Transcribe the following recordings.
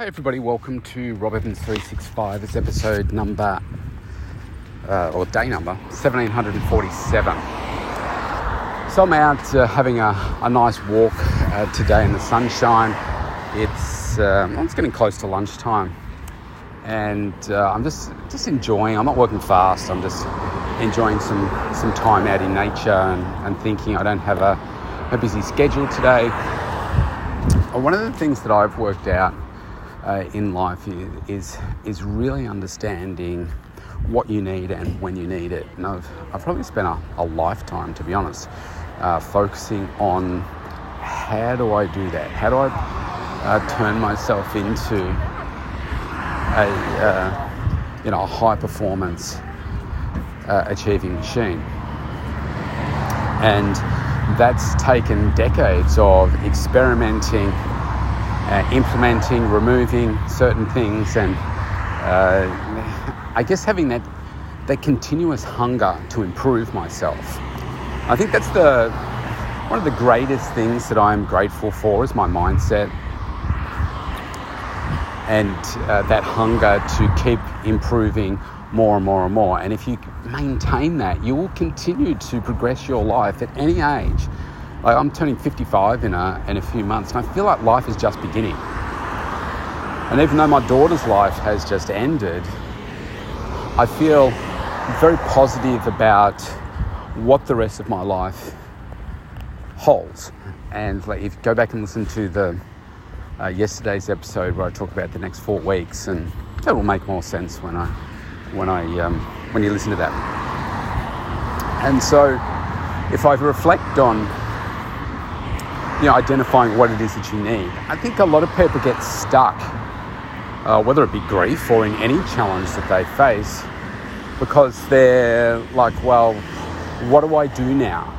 Hey everybody, welcome to Rob Evans 365. It's episode number, uh, or day number, 1747. So I'm out uh, having a, a, nice walk uh, today in the sunshine. It's, um, it's getting close to lunchtime and uh, I'm just, just enjoying, I'm not working fast, I'm just enjoying some, some time out in nature and, and thinking I don't have a, a busy schedule today. One of the things that I've worked out uh, in life is is really understanding what you need and when you need it. And I've, I've probably spent a, a lifetime, to be honest, uh, focusing on how do I do that? How do I uh, turn myself into a uh, you know a high performance uh, achieving machine? And that's taken decades of experimenting uh, implementing, removing certain things, and uh, I guess having that that continuous hunger to improve myself. I think that's the one of the greatest things that I'm grateful for is my mindset and uh, that hunger to keep improving more and more and more. And if you maintain that, you will continue to progress your life at any age. Like I'm turning 55 in a, in a few months, and I feel like life is just beginning. And even though my daughter's life has just ended, I feel very positive about what the rest of my life holds. And like, if you go back and listen to the uh, yesterday's episode where I talk about the next four weeks, and that will make more sense when I when I um, when you listen to that. And so, if I reflect on you know, identifying what it is that you need. I think a lot of people get stuck, uh, whether it be grief or in any challenge that they face, because they're like, well, what do I do now?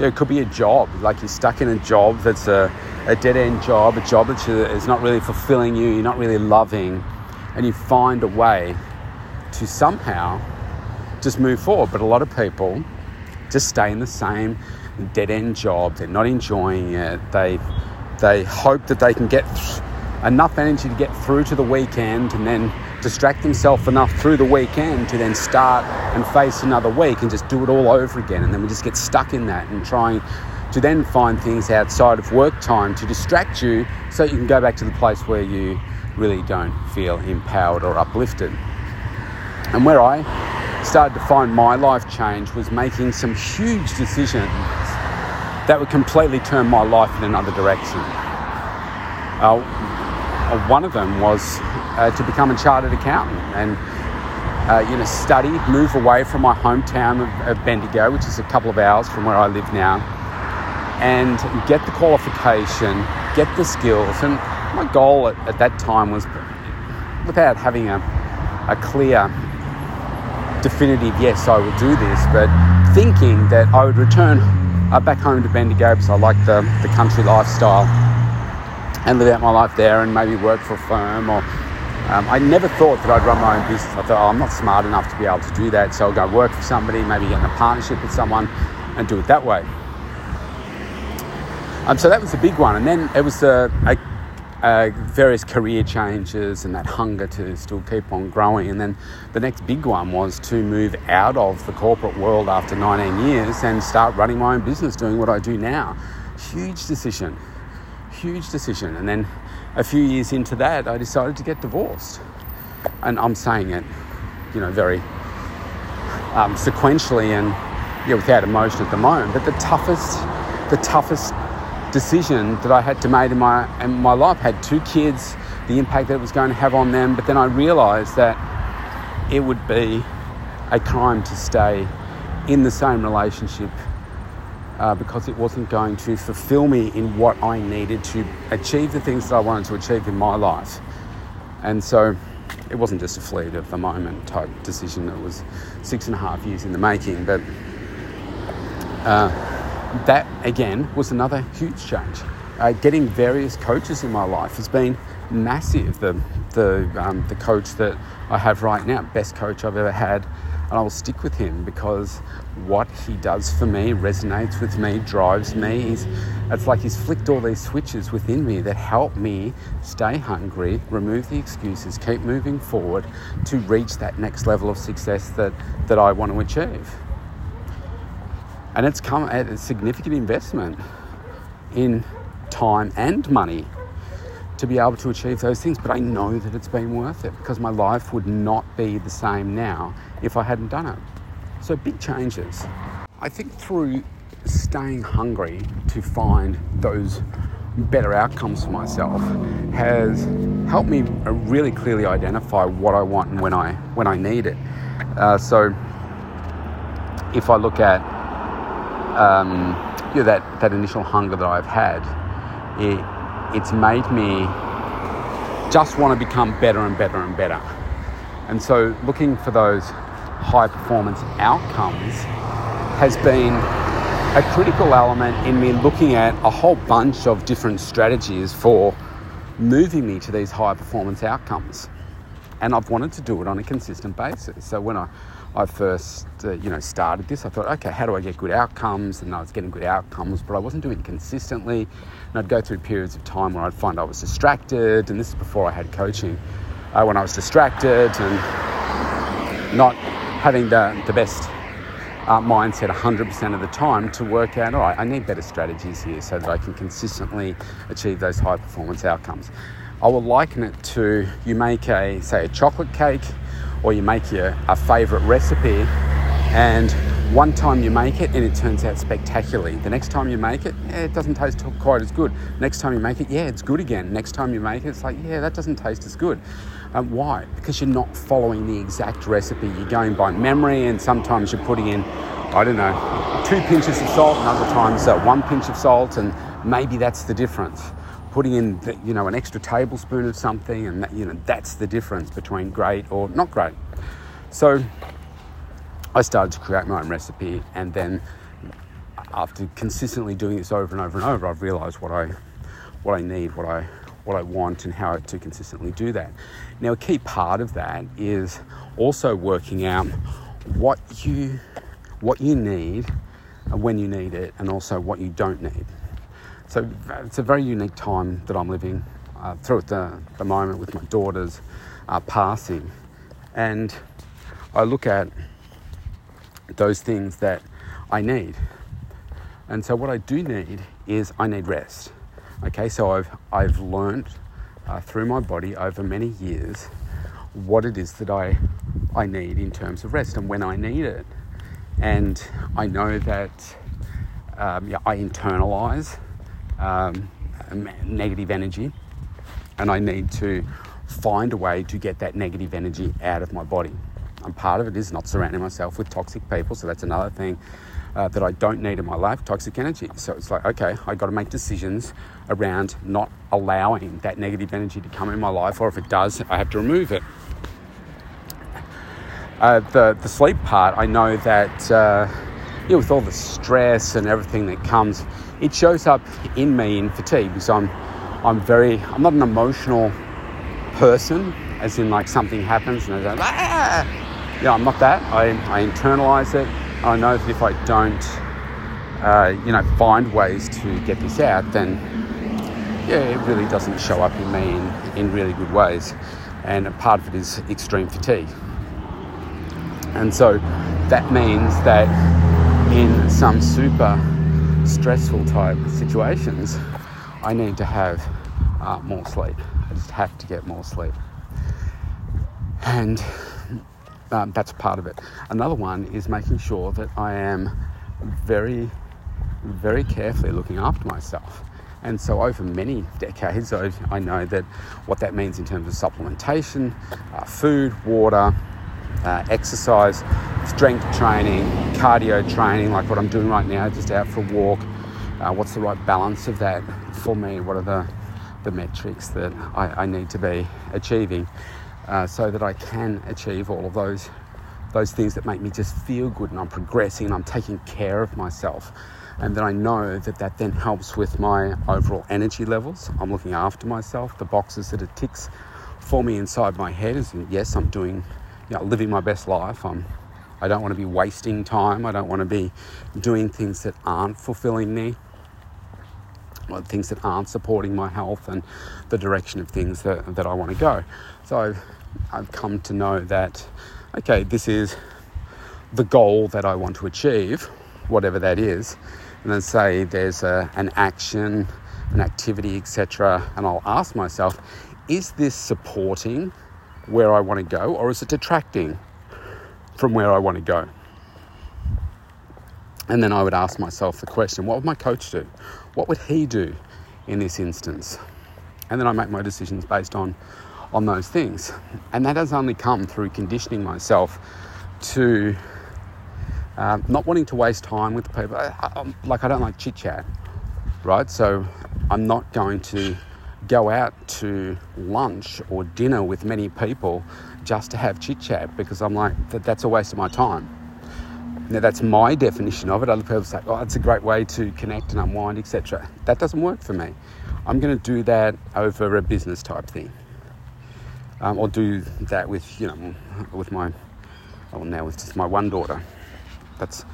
Know, it could be a job, like you're stuck in a job that's a, a dead end job, a job that is not really fulfilling you, you're not really loving, and you find a way to somehow just move forward. But a lot of people just stay in the same dead end job. They're not enjoying it. They they hope that they can get enough energy to get through to the weekend and then distract themselves enough through the weekend to then start and face another week and just do it all over again. And then we just get stuck in that and trying to then find things outside of work time to distract you so you can go back to the place where you really don't feel empowered or uplifted. And where I started to find my life change was making some huge decisions that would completely turn my life in another direction. Uh, uh, one of them was uh, to become a chartered accountant and uh, you know study, move away from my hometown of, of Bendigo, which is a couple of hours from where I live now, and get the qualification, get the skills. And my goal at, at that time was, without having a, a clear definitive yes, I will do this, but thinking that I would return uh, back home to Bendigo because I like the, the country lifestyle and live out my life there and maybe work for a firm or um, I never thought that I'd run my own business. I thought, oh, I'm not smart enough to be able to do that, so I'll go work for somebody, maybe get in a partnership with someone and do it that way. Um, so that was a big one. And then it was a uh, various career changes and that hunger to still keep on growing. And then the next big one was to move out of the corporate world after 19 years and start running my own business, doing what I do now. Huge decision, huge decision. And then a few years into that, I decided to get divorced. And I'm saying it, you know, very um, sequentially and yeah, without emotion at the moment. But the toughest, the toughest decision that I had to make in my in my life. I had two kids, the impact that it was going to have on them. But then I realised that it would be a crime to stay in the same relationship uh, because it wasn't going to fulfill me in what I needed to achieve the things that I wanted to achieve in my life. And so it wasn't just a fleet of the moment type decision. It was six and a half years in the making. But uh, that again was another huge change. Uh, getting various coaches in my life has been massive. The the um, the coach that I have right now, best coach I've ever had, and I will stick with him because what he does for me resonates with me, drives me. He's, it's like he's flicked all these switches within me that help me stay hungry, remove the excuses, keep moving forward to reach that next level of success that, that I want to achieve. And it's come at a significant investment in time and money to be able to achieve those things, but I know that it's been worth it because my life would not be the same now if I hadn't done it. So, big changes. I think through staying hungry to find those better outcomes for myself has helped me really clearly identify what I want and when I when I need it. Uh, so, if I look at um, you know, that that initial hunger that I've had, it it's made me just want to become better and better and better. And so looking for those high performance outcomes has been a critical element in me looking at a whole bunch of different strategies for moving me to these high performance outcomes. And I've wanted to do it on a consistent basis. So when I I first, uh, you know, started this, I thought, okay, how do I get good outcomes? And I was getting good outcomes, but I wasn't doing it consistently. And I'd go through periods of time where I'd find I was distracted, and this is before I had coaching, uh, when I was distracted and not having the, the best uh, mindset 100% of the time to work out, all right, I need better strategies here so that I can consistently achieve those high performance outcomes. I will liken it to you make a, say, a chocolate cake or you make your a favorite recipe and one time you make it and it turns out spectacularly. The next time you make it, yeah, it doesn't taste quite as good. Next time you make it, yeah, it's good again. Next time you make it, it's like, yeah, that doesn't taste as good. Um, why? Because you're not following the exact recipe. You're going by memory, and sometimes you're putting in, I don't know, two pinches of salt, and other times uh, one pinch of salt, and maybe that's the difference putting in the, you know an extra tablespoon of something and that, you know that's the difference between great or not great. So i started to create my own recipe and then after consistently doing this over and over and over i've realized what i what i need what i what i want and how to consistently do that. Now a key part of that is also working out what you what you need and when you need it and also what you don't need so it's a very unique time that I'm living uh, through at the, the moment with my daughters uh, passing. And I look at those things that I need. And so what I do need is I need rest. Okay, so I've, I've learned uh, through my body over many years what it is that I, I need in terms of rest and when I need it. And I know that um, yeah, I internalize um, negative energy, and I need to find a way to get that negative energy out of my body. And part of it is not surrounding myself with toxic people, so that's another thing uh, that I don't need in my life toxic energy. So it's like, okay, I got to make decisions around not allowing that negative energy to come in my life, or if it does, I have to remove it. Uh, the, the sleep part, I know that. Uh, you know, with all the stress and everything that comes, it shows up in me in fatigue because I'm, I'm very, I'm not an emotional person, as in like something happens and I go, ah! Yeah, I'm not that. I, I internalize it. I know that if I don't, uh, you know, find ways to get this out, then yeah, it really doesn't show up in me in, in really good ways. And part of it is extreme fatigue. And so that means that in some super stressful type situations, I need to have uh, more sleep. I just have to get more sleep. And um, that's part of it. Another one is making sure that I am very, very carefully looking after myself. And so, over many decades, I, I know that what that means in terms of supplementation, uh, food, water, uh, exercise, strength training, cardio training, like what I'm doing right now, just out for a walk. Uh, what's the right balance of that for me? What are the, the metrics that I, I need to be achieving uh, so that I can achieve all of those, those things that make me just feel good and I'm progressing and I'm taking care of myself. And then I know that that then helps with my overall energy levels. I'm looking after myself. The boxes that it ticks for me inside my head is yes, I'm doing you know, living my best life. I'm I don't want to be wasting time. I don't want to be doing things that aren't fulfilling me, or things that aren't supporting my health and the direction of things that, that I want to go. So I've, I've come to know that, okay, this is the goal that I want to achieve, whatever that is. And then say there's a, an action, an activity, etc. And I'll ask myself, is this supporting where I want to go or is it detracting from where I want to go? And then I would ask myself the question what would my coach do? What would he do in this instance? And then I make my decisions based on, on those things. And that has only come through conditioning myself to uh, not wanting to waste time with people. I, I, like, I don't like chit chat, right? So I'm not going to go out to lunch or dinner with many people just to have chit chat because I'm like, that, that's a waste of my time. Now, that's my definition of it. Other people say, oh, it's a great way to connect and unwind, etc. That doesn't work for me. I'm going to do that over a business type thing. Um, or do that with, you know, with my, well, now with just my one daughter. That's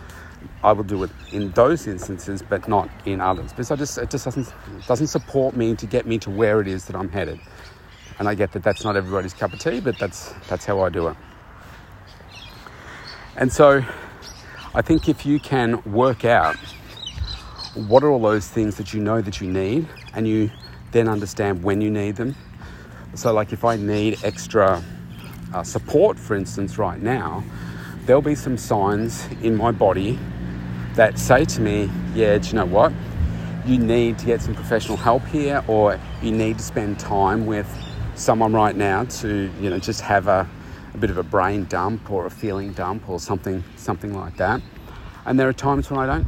I will do it in those instances, but not in others, because I just it just doesn't doesn't support me to get me to where it is that I'm headed. And I get that that's not everybody's cup of tea, but that's that's how I do it. And so, I think if you can work out what are all those things that you know that you need, and you then understand when you need them. So, like if I need extra uh, support, for instance, right now, there'll be some signs in my body that say to me, yeah, do you know what? You need to get some professional help here, or you need to spend time with someone right now to, you know, just have a, a bit of a brain dump or a feeling dump or something, something like that. And there are times when I don't,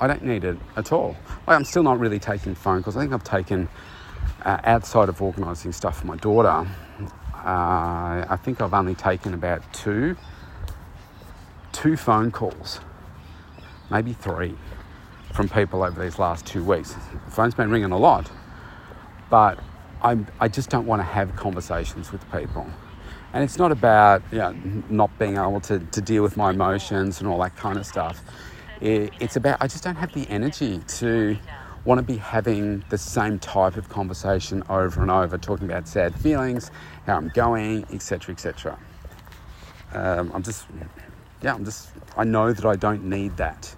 I don't need it at all. Like I'm still not really taking phone calls. I think I've taken uh, outside of organising stuff for my daughter. Uh, I think I've only taken about two two phone calls, maybe three, from people over these last two weeks. The phone's been ringing a lot, but I'm, I just don't want to have conversations with people. And it's not about you know, not being able to, to deal with my emotions and all that kind of stuff. It, it's about, I just don't have the energy to want to be having the same type of conversation over and over, talking about sad feelings, how I'm going, etc., etc. Um, I'm just yeah, I'm just, I know that I don't need that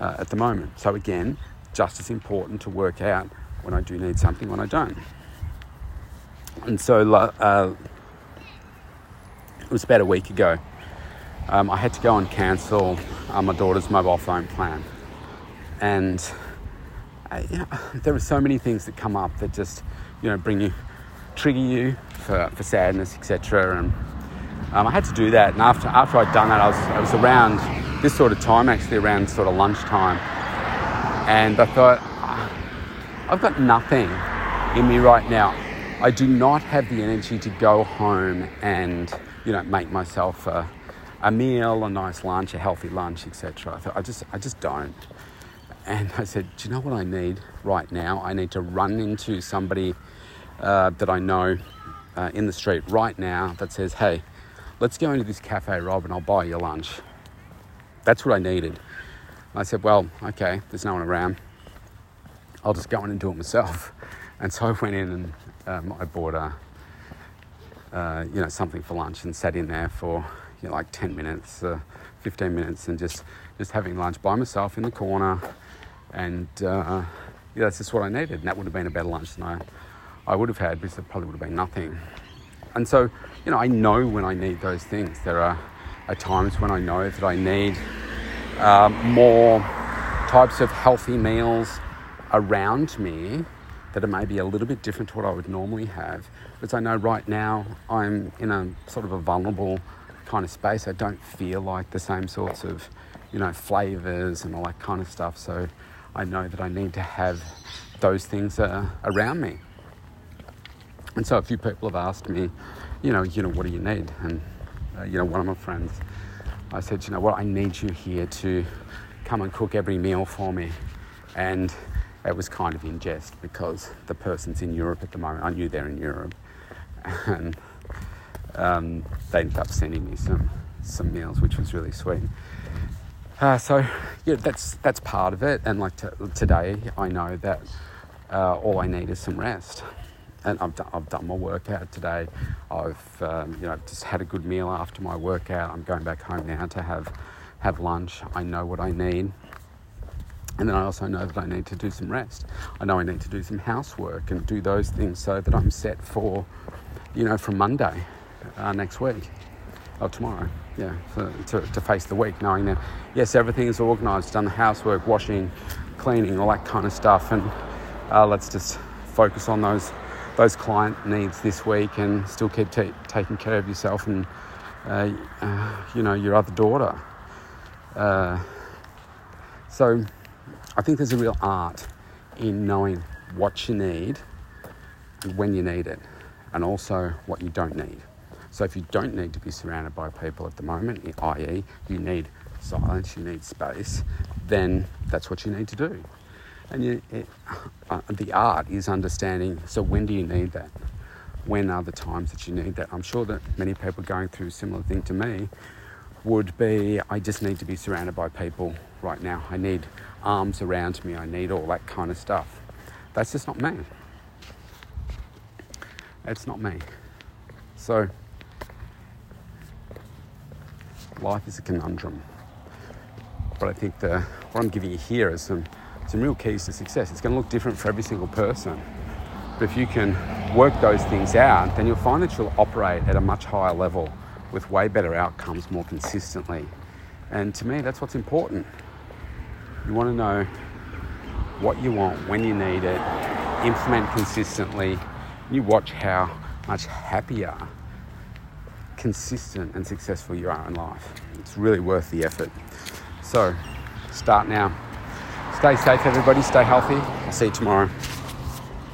uh, at the moment. So again, just as important to work out when I do need something, when I don't. And so uh, it was about a week ago. Um, I had to go and cancel uh, my daughter's mobile phone plan. And uh, you know, there are so many things that come up that just, you know, bring you, trigger you for, for sadness, etc. And um, I had to do that, and after after I'd done that, I was it was around this sort of time, actually around sort of lunchtime, and I thought ah, I've got nothing in me right now. I do not have the energy to go home and you know make myself a, a meal, a nice lunch, a healthy lunch, etc. I thought I just I just don't. And I said, do you know what I need right now? I need to run into somebody uh, that I know uh, in the street right now that says, hey let's go into this cafe, Rob, and I'll buy you lunch. That's what I needed. I said, well, okay, there's no one around. I'll just go in and do it myself. And so I went in and um, I bought a, uh, you know, something for lunch and sat in there for you know, like 10 minutes, uh, 15 minutes, and just just having lunch by myself in the corner. And uh, yeah, that's just what I needed. And that would have been a better lunch than I, I would have had because it probably would have been nothing. And so, you know, I know when I need those things. There are, are times when I know that I need um, more types of healthy meals around me that are maybe a little bit different to what I would normally have. Because I know right now I'm in a sort of a vulnerable kind of space. I don't feel like the same sorts of, you know, flavors and all that kind of stuff. So I know that I need to have those things uh, around me. And so a few people have asked me, you know, you know, what do you need? And uh, you know, one of my friends, I said, you know what, I need you here to come and cook every meal for me. And it was kind of in jest because the person's in Europe at the moment. I knew they're in Europe, and um, they ended up sending me some some meals, which was really sweet. Uh, so yeah, that's that's part of it. And like t- today, I know that uh, all I need is some rest. And I've done, I've done my workout today. I've um, you know just had a good meal after my workout. I'm going back home now to have have lunch. I know what I need. And then I also know that I need to do some rest. I know I need to do some housework and do those things so that I'm set for, you know, from Monday uh, next week or tomorrow. Yeah, to, to face the week, knowing that yes, everything is organised, done the housework, washing, cleaning, all that kind of stuff, and uh, let's just focus on those those client needs this week and still keep t- taking care of yourself and uh, uh, you know your other daughter. Uh, so I think there's a real art in knowing what you need and when you need it, and also what you don't need. So if you don't need to be surrounded by people at the moment, i.e., you need silence, you need space, then that's what you need to do. And you, it, uh, the art is understanding. So when do you need that? When are the times that you need that? I'm sure that many people going through a similar thing to me would be I just need to be surrounded by people right now. I need arms around me. I need all that kind of stuff. That's just not me. It's not me. So, life is a conundrum. But I think the, what I'm giving you here is some, some real keys to success. It's going to look different for every single person. But if you can work those things out, then you'll find that you'll operate at a much higher level with way better outcomes more consistently. And to me, that's what's important. You want to know what you want, when you need it, implement consistently. You watch how much happier, consistent, and successful you are in life. It's really worth the effort. So, start now. Stay safe, everybody. Stay healthy. I'll see you tomorrow.